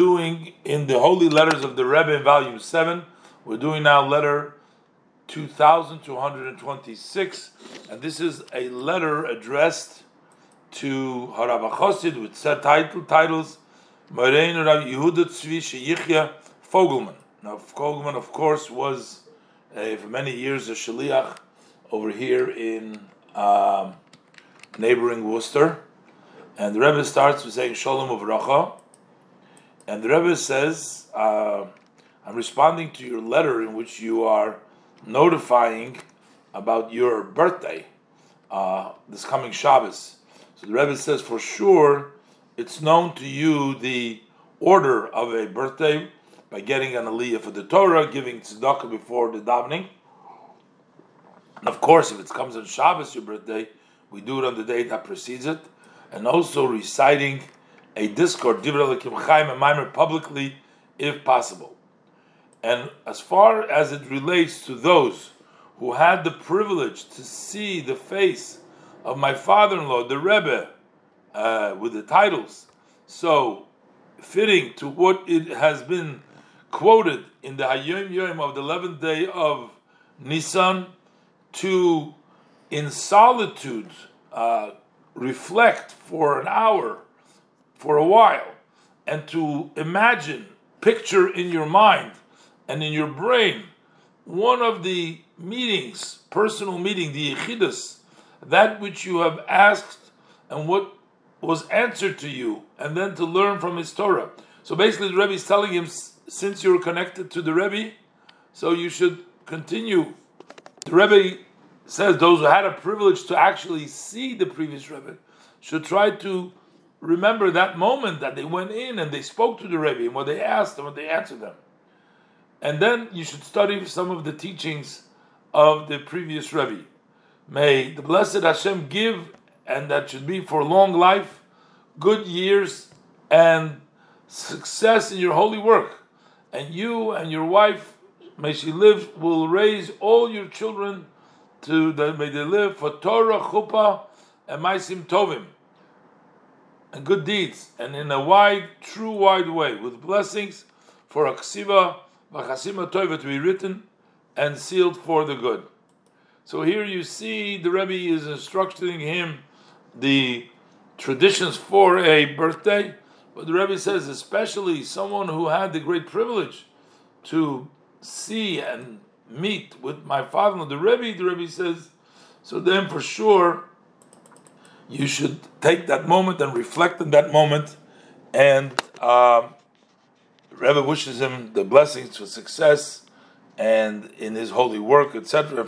doing in the Holy Letters of the Rebbe in Volume 7. We're doing now letter 2226, and this is a letter addressed to Harav Chosid with set title, titles Morein Rav Yehuda Tzvi Sheyichya Fogelman. Now, Fogelman, of course, was uh, for many years a shaliach over here in um, neighboring Worcester. And the Rebbe starts with saying Shalom Uvracha. And the Rebbe says, uh, I'm responding to your letter in which you are notifying about your birthday, uh, this coming Shabbos. So the Rebbe says, for sure, it's known to you the order of a birthday by getting an aliyah for the Torah, giving tzedakah before the davening. And of course, if it comes on Shabbos, your birthday, we do it on the day that precedes it, and also reciting a discord, publicly, if possible. And as far as it relates to those who had the privilege to see the face of my father-in-law, the Rebbe, uh, with the titles, so fitting to what it has been quoted in the Hayom Yom of the 11th day of Nisan, to in solitude uh, reflect for an hour, for a while, and to imagine, picture in your mind and in your brain one of the meetings, personal meeting, the yichidus, that which you have asked and what was answered to you, and then to learn from his Torah. So basically, the Rebbe is telling him, since you're connected to the Rebbe, so you should continue. The Rebbe says those who had a privilege to actually see the previous Rebbe should try to remember that moment that they went in and they spoke to the Rebbe and what they asked and what they answered them. And then you should study some of the teachings of the previous Rebbe. May the blessed Hashem give, and that should be for long life, good years, and success in your holy work. And you and your wife, may she live, will raise all your children to that may they live for Torah, Chuppah, and Maasim Tovim, and good deeds, and in a wide, true, wide way, with blessings for a Ksiva, Vachasima Tova to be written and sealed for the good. So here you see the Rebbe is instructing him the traditions for a birthday, but the Rebbe says, especially someone who had the great privilege to see and meet with my father, the Rebbe, the Rebbe says, so then for sure you should take that moment and reflect on that moment. And uh, Rebbe wishes him the blessings for success and in his holy work, etc.